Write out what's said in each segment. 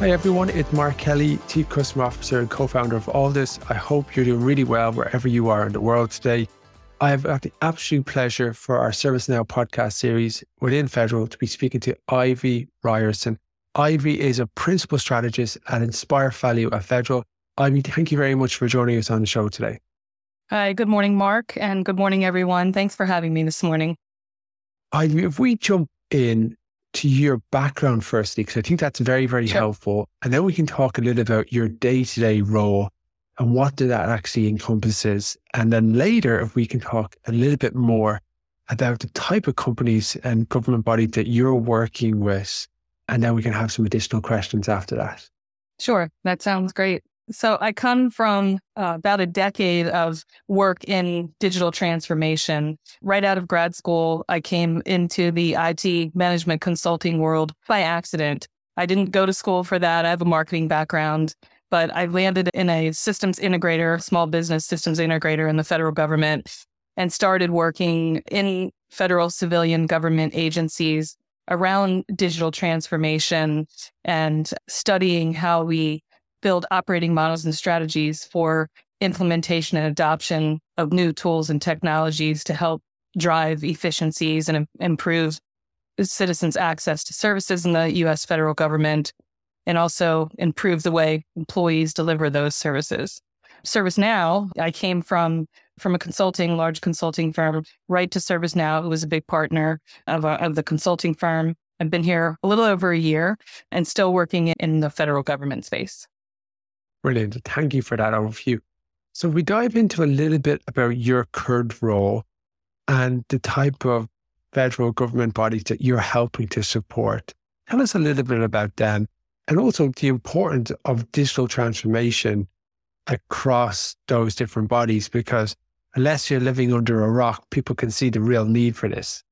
Hi everyone, it's Mark Kelly, Chief Customer Officer and co-founder of Alldus. I hope you're doing really well wherever you are in the world today. I have got the absolute pleasure for our ServiceNow podcast series within Federal to be speaking to Ivy Ryerson. Ivy is a principal strategist at Inspire Value at Federal. Ivy, thank you very much for joining us on the show today. Hi, good morning, Mark, and good morning, everyone. Thanks for having me this morning. Ivy, if we jump in to your background firstly, because I think that's very, very sure. helpful. And then we can talk a little about your day to day role and what that actually encompasses. And then later, if we can talk a little bit more about the type of companies and government bodies that you're working with. And then we can have some additional questions after that. Sure. That sounds great. So I come from uh, about a decade of work in digital transformation. Right out of grad school, I came into the IT management consulting world by accident. I didn't go to school for that. I have a marketing background, but I landed in a systems integrator, small business systems integrator in the federal government and started working in federal civilian government agencies around digital transformation and studying how we build operating models and strategies for implementation and adoption of new tools and technologies to help drive efficiencies and improve citizens' access to services in the US federal government and also improve the way employees deliver those services. ServiceNow, I came from from a consulting, large consulting firm, right to ServiceNow, who was a big partner of, a, of the consulting firm. I've been here a little over a year and still working in the federal government space. Brilliant. Thank you for that overview. So we dive into a little bit about your current role and the type of federal government bodies that you're helping to support. Tell us a little bit about them and also the importance of digital transformation across those different bodies because unless you're living under a rock, people can see the real need for this.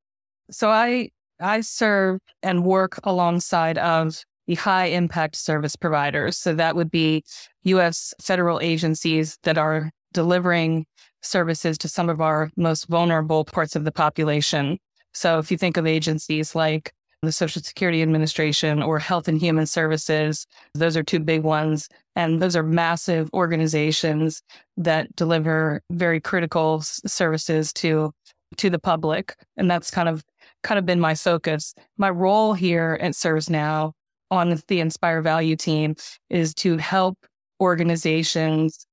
So I I serve and work alongside of the high impact service providers. So that would be US federal agencies that are delivering services to some of our most vulnerable parts of the population. So if you think of agencies like the Social Security Administration or Health and Human Services, those are two big ones. And those are massive organizations that deliver very critical services to to the public. And that's kind of kind of been my focus. My role here at ServiceNow on the Inspire Value team is to help organizations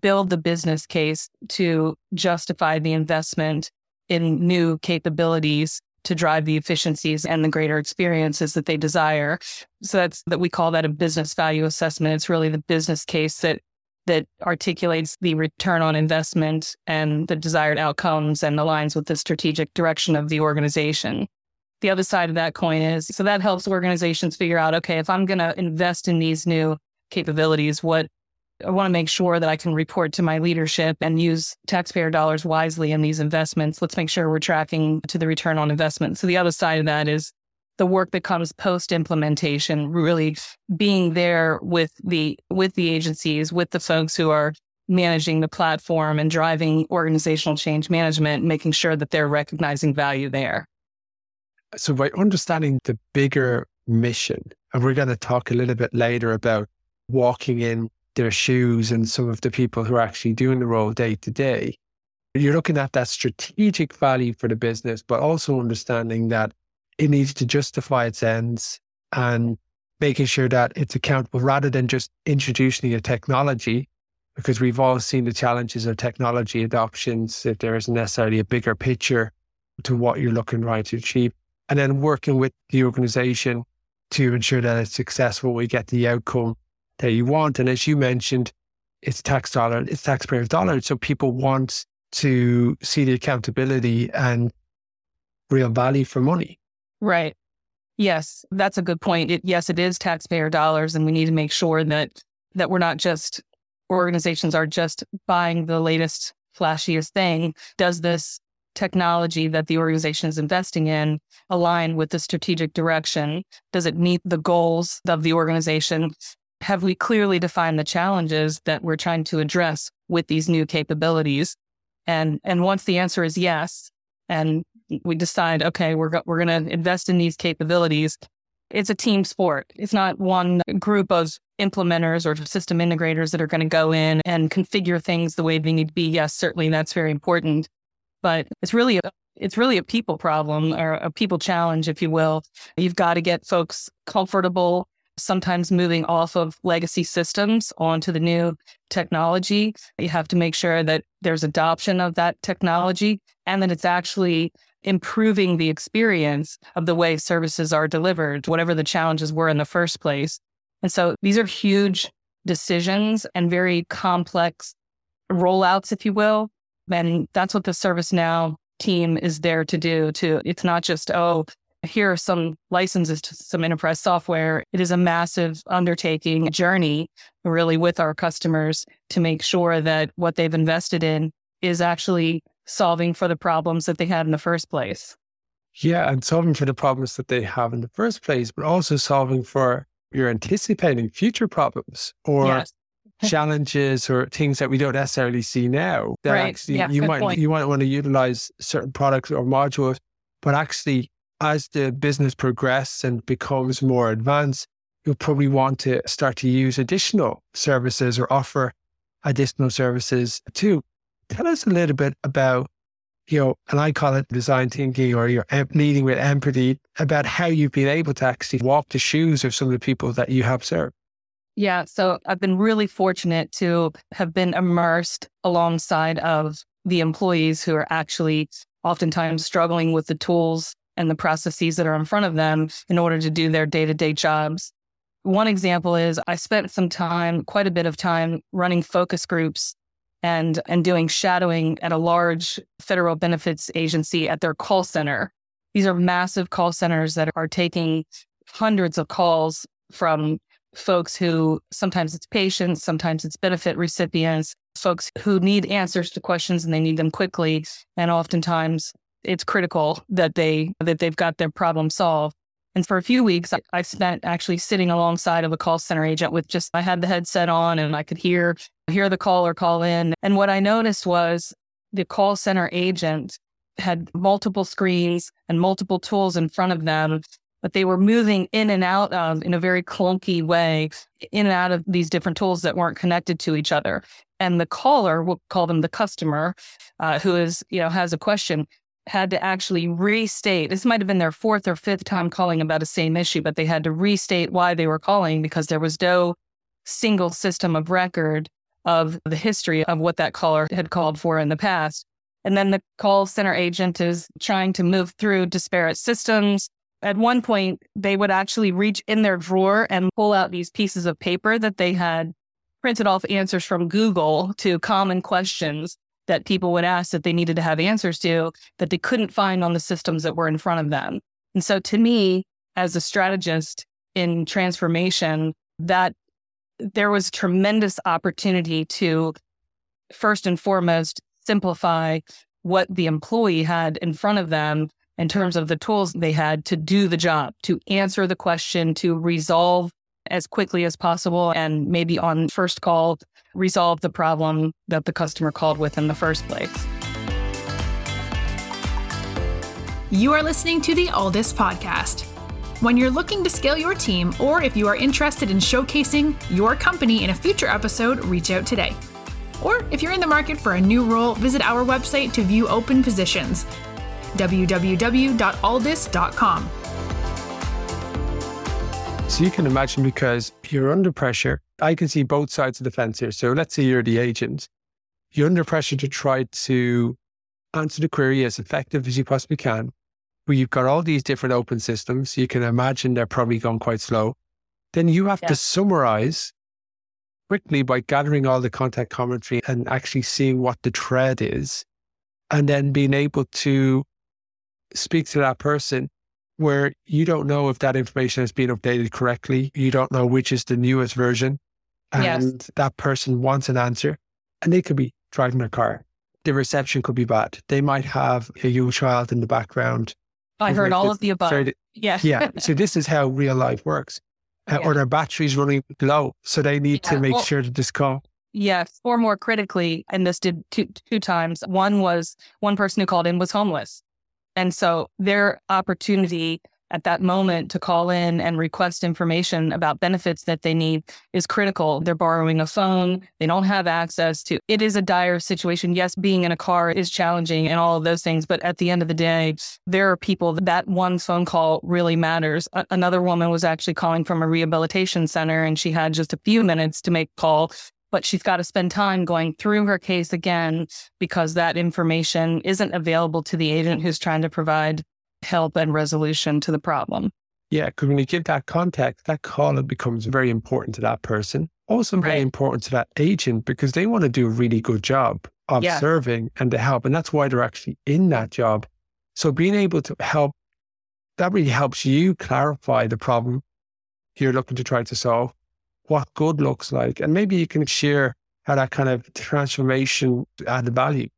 build the business case to justify the investment in new capabilities to drive the efficiencies and the greater experiences that they desire. So that's that we call that a business value assessment. It's really the business case that that articulates the return on investment and the desired outcomes and aligns with the strategic direction of the organization the other side of that coin is so that helps organizations figure out okay if i'm going to invest in these new capabilities what i want to make sure that i can report to my leadership and use taxpayer dollars wisely in these investments. Let's make sure we're tracking to the return on investment. So the other side of that is the work that comes post implementation really being there with the with the agencies with the folks who are managing the platform and driving organizational change management making sure that they're recognizing value there so by understanding the bigger mission, and we're going to talk a little bit later about walking in their shoes and some of the people who are actually doing the role day to day, you're looking at that strategic value for the business, but also understanding that it needs to justify its ends and making sure that it's accountable rather than just introducing a technology, because we've all seen the challenges of technology adoptions, if there isn't necessarily a bigger picture to what you're looking right to achieve and then working with the organization to ensure that it's successful, we get the outcome that you want. And as you mentioned, it's tax dollar, it's taxpayers' dollars. So people want to see the accountability and real value for money. Right. Yes, that's a good point. It, yes, it is taxpayer dollars, and we need to make sure that that we're not just organizations are just buying the latest flashiest thing. Does this technology that the organization is investing in align with the strategic direction? Does it meet the goals of the organization? Have we clearly defined the challenges that we're trying to address with these new capabilities? And and once the answer is yes, and we decide, okay, we're go- we're going to invest in these capabilities. It's a team sport. It's not one group of implementers or system integrators that are going to go in and configure things the way they need to be. Yes, certainly that's very important, but it's really a, it's really a people problem or a people challenge, if you will. You've got to get folks comfortable sometimes moving off of legacy systems onto the new technology. You have to make sure that there's adoption of that technology and that it's actually improving the experience of the way services are delivered, whatever the challenges were in the first place. And so these are huge decisions and very complex rollouts, if you will. And that's what the ServiceNow team is there to do to it's not just, oh, here are some licenses to some enterprise software. It is a massive undertaking journey, really, with our customers to make sure that what they've invested in is actually solving for the problems that they had in the first place. Yeah, and solving for the problems that they have in the first place, but also solving for you're anticipating future problems or yes. Challenges or things that we don't necessarily see now. That right. actually yeah, you might point. you might want to utilize certain products or modules, but actually as the business progresses and becomes more advanced, you'll probably want to start to use additional services or offer additional services too. Tell us a little bit about, you know, and I call it design thinking or your leading with empathy about how you've been able to actually walk the shoes of some of the people that you have served. Yeah. So I've been really fortunate to have been immersed alongside of the employees who are actually oftentimes struggling with the tools and the processes that are in front of them in order to do their day to day jobs. One example is I spent some time, quite a bit of time, running focus groups and, and doing shadowing at a large federal benefits agency at their call center. These are massive call centers that are taking hundreds of calls from folks who sometimes it's patients, sometimes it's benefit recipients, folks who need answers to questions and they need them quickly. And oftentimes it's critical that they that they've got their problem solved. And for a few weeks, I, spent actually sitting alongside of a call center agent with just I had the headset on and I could hear hear the caller call in. And what I noticed was the call center agent had multiple screens and multiple tools in front of them, but they were moving in and out of in a very clunky way, in and out of these different tools that weren't connected to each other. And the caller, we'll call them the customer, uh, who is, you know, has a question, had to actually restate this might have been their fourth or fifth time calling about the same issue but they had to restate why they were calling because there was no single system of record of the history of what that caller had called for in the past and then the call center agent is trying to move through disparate systems at one point they would actually reach in their drawer and pull out these pieces of paper that they had printed off answers from google to common questions that people would ask that they needed to have answers to that they couldn't find on the systems that were in front of them. And so to me, as a strategist in transformation, that there was tremendous opportunity to first and foremost simplify what the employee had in front of them in terms of the tools they had to do the job, to answer the question, to resolve as quickly as possible, and maybe on first call, resolve the problem that the customer called with in the first place. You are listening to the Alldus podcast. When you're looking to scale your team, or if you are interested in showcasing your company in a future episode, reach out today. Or if you're in the market for a new role, visit our website to view open positions www.alldus.com. So you can imagine because you're under pressure, I can see both sides of the fence here. So let's say you're the agent. You're under pressure to try to answer the query as effective as you possibly can. But you've got all these different open systems. You can imagine they're probably going quite slow. Then you have yeah. to summarize quickly by gathering all the contact commentary and actually seeing what the thread is, and then being able to speak to that person where you don't know if that information has been updated correctly. You don't know which is the newest version. And Yes. that person wants an answer and they could be driving their car. The reception could be bad. They might have a young child in the background. I heard all It's of the above. very- yeah. yeah. so this is how real life works. Uh, Yeah. Or their battery's running low. So they need Yeah, to make well- sure that this call. Yes, or more critically, and this did two two times. One was one person who called in was homeless, and so their opportunity at that moment to call in and request information about benefits that they need is critical. They're borrowing a phone, they don't have access to. It is a dire situation. Yes, being in a car is challenging and all of those things, but at the end of the day, there are people that, one phone call really matters. A- another woman was actually calling from a rehabilitation center, and she had just a few minutes to make call but she's got to spend time going through her case again because that information isn't available to the agent who's trying to provide help and resolution to the problem. Yeah, because when you give that context, that call becomes very important to that person. Also very Right. important to that agent because they want to do a really good job of Yeah. serving and to help. And that's why they're actually in that job. So being able to help, that really helps you clarify the problem you're looking to try to solve, what good looks like. And maybe you can share how that kind of transformation added value.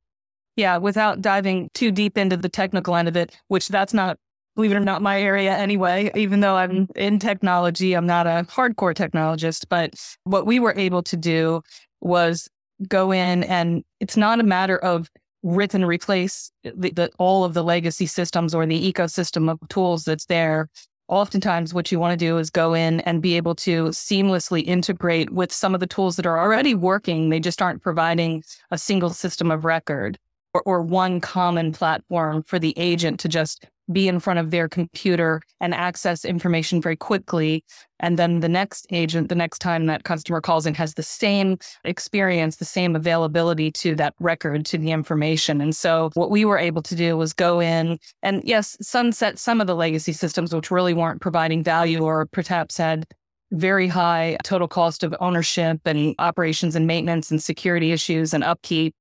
Yeah, without diving too deep into the technical end of it, which that's not, believe it or not, my area anyway. Even though I'm in technology, I'm not a hardcore technologist. But what we were able to do was go in, and it's not a matter of rip and replace the, the, all of the legacy systems or the ecosystem of tools that's there. Oftentimes, what you want to do is go in and be able to seamlessly integrate with some of the tools that are already working. They just aren't providing a single system of record or, or one common platform for the agent to just be in front of their computer and access information very quickly. And then the next agent, the next time that customer calls in, has the same experience, the same availability to that record, to the information. And so what we were able to do was go in and, yes, sunset some of the legacy systems, which really weren't providing value or perhaps had very high total cost of ownership and operations and maintenance and security issues and upkeep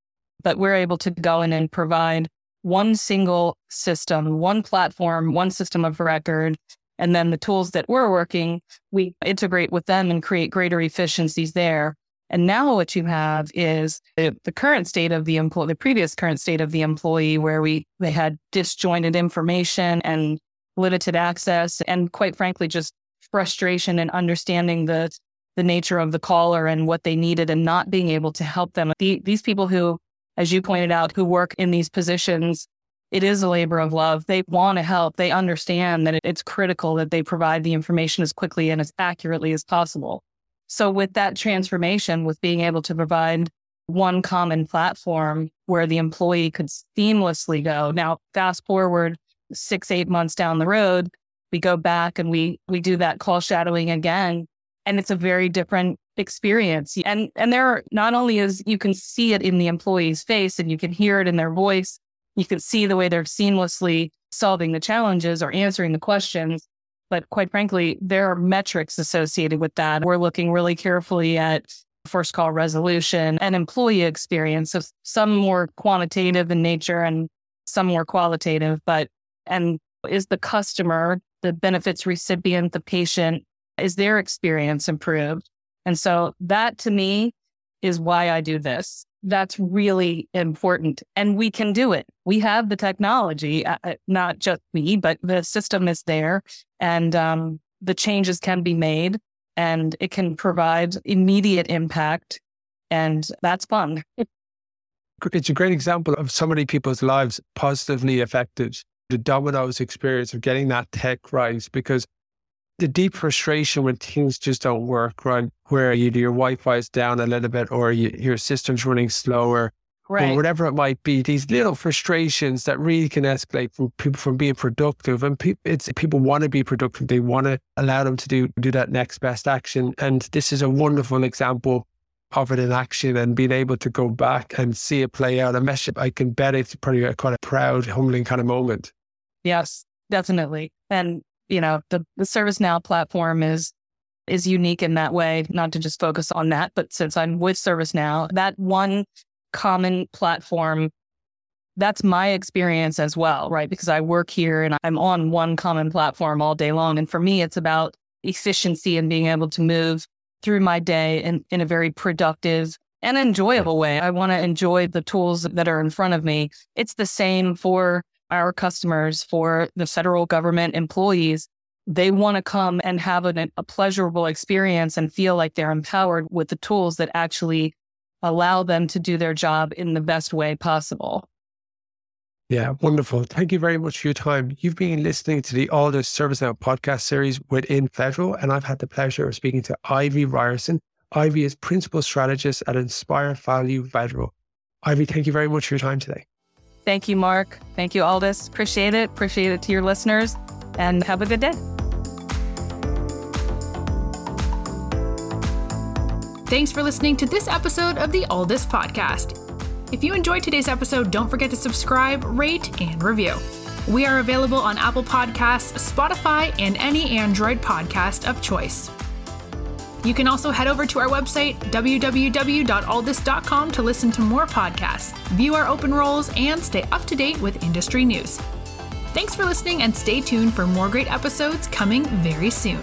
but we're able to go in and provide one single system, one platform, one system of record. And then the tools that we're working, we integrate with them and create greater efficiencies there. And now what you have is the, current state of the employee, the previous current state of the employee, where we they had disjointed information and limited access, and quite frankly, just frustration and understanding the the nature of the caller and what they needed, and not being able to help them. The, these people who as you pointed out, who work in these positions, it is a labor of love. They want to help. They understand that it's critical that they provide the information as quickly and as accurately as possible. So, with that transformation, with being able to provide one common platform where the employee could seamlessly go. Now, fast forward six, eight months down the road, we go back and we we do that call shadowing again, and it's a very different experience. And and there are not only is you can see it in the employee's face and you can hear it in their voice, you can see the way they're seamlessly solving the challenges or answering the questions. But quite frankly, there are metrics associated with that. We're looking really carefully at first call resolution and employee experience. So some more quantitative in nature and some more qualitative, but and is the customer, the benefits recipient, the patient, is their experience improved? And so that to me is why I do this. That's really important. And we can do it. We have the technology, uh, not just we, but the system is there and um, the changes can be made and it can provide immediate impact. And that's fun. It's a great example of so many people's lives positively affected. The dominoes experience of getting that tech right because the deep frustration when things just don't work, right? Where either your Wi-Fi is down a little bit or you, your system's running slower, or whatever it might be. These little frustrations that really can escalate from people from being productive, and pe- it's people want to be productive. They want to allow them to do do that next best action, and this is a wonderful example of it in action and being able to go back and see it play out. I mess I can bet it's probably a quite a proud, humbling kind of moment. Yes, definitely. And you know, the, the ServiceNow platform is is unique in that way, not to just focus on that, but since I'm with ServiceNow, that one common platform that's my experience as well, right? Because I work here and I'm on one common platform all day long. And for me, it's about efficiency and being able to move through my day in, in a very productive and enjoyable way. I want to enjoy the tools that are in front of me. It's the same for our customers, for the federal government employees. They want to come and have an, a pleasurable experience and feel like they're empowered with the tools that actually allow them to do their job in the best way possible. Yeah, wonderful. Thank you very much for your time. You've been listening to the Alldus ServiceNow podcast series within Federal, and I've had the pleasure of speaking to Ivy Ryerson. Ivy is principal strategist at Inspire Value Federal. Ivy, thank you very much for your time today. Thank you, Mark. Thank you, Alldus. Appreciate it. Appreciate it to your listeners, and have a good day. Thanks for listening to this episode of the Alldus Podcast. If you enjoyed today's episode, don't forget to subscribe, rate, and review. We are available on Apple Podcasts, Spotify, and any Android podcast of choice. You can also head over to our website, www.alldus.com, to listen to more podcasts, view our open roles, and stay up to date with industry news. Thanks for listening and stay tuned for more great episodes coming very soon.